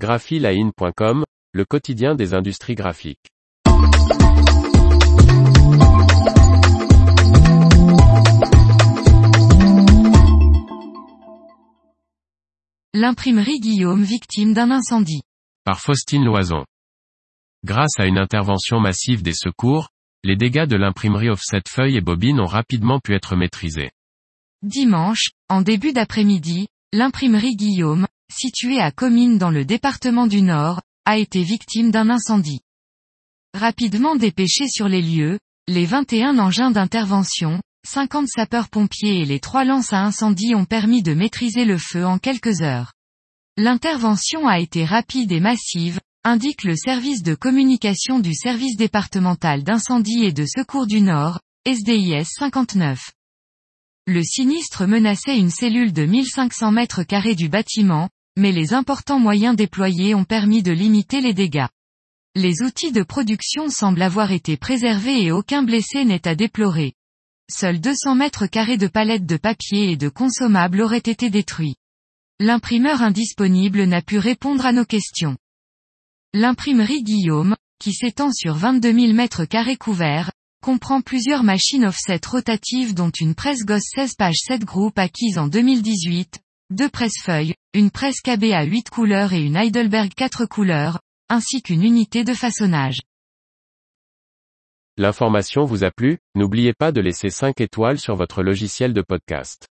graphiline.com, le quotidien des industries graphiques. L'imprimerie Guillaume victime d'un incendie. Par Faustine Loison. Grâce à une intervention massive des secours, les dégâts de l'imprimerie offset feuilles et bobines ont rapidement pu être maîtrisés. Dimanche, en début d'après-midi, l'imprimerie Guillaume, située à Comines dans le département du Nord, a été victime d'un incendie. Rapidement dépêchés sur les lieux, les 21 engins d'intervention, 50 sapeurs-pompiers et les trois lances à incendie ont permis de maîtriser le feu en quelques heures. L'intervention a été rapide et massive, indique le service de communication du service départemental d'incendie et de secours du Nord, SDIS 59. Le sinistre menaçait une cellule de 1500 mètres carrés du bâtiment, mais les importants moyens déployés ont permis de limiter les dégâts. Les outils de production semblent avoir été préservés et aucun blessé n'est à déplorer. Seuls 200 mètres carrés de palettes de papier et de consommables auraient été détruits. L'imprimeur indisponible n'a pu répondre à nos questions. L'imprimerie Guillaume, qui s'étend sur 22 000 mètres carrés couverts, comprend plusieurs machines offset rotatives dont une presse gosse 16 pages 7 groupes acquise en 2018, deux presse-feuilles, une presse KB à 8 couleurs et une Heidelberg 4 couleurs, ainsi qu'une unité de façonnage. L'information vous a plu, n'oubliez pas de laisser 5 étoiles sur votre logiciel de podcast.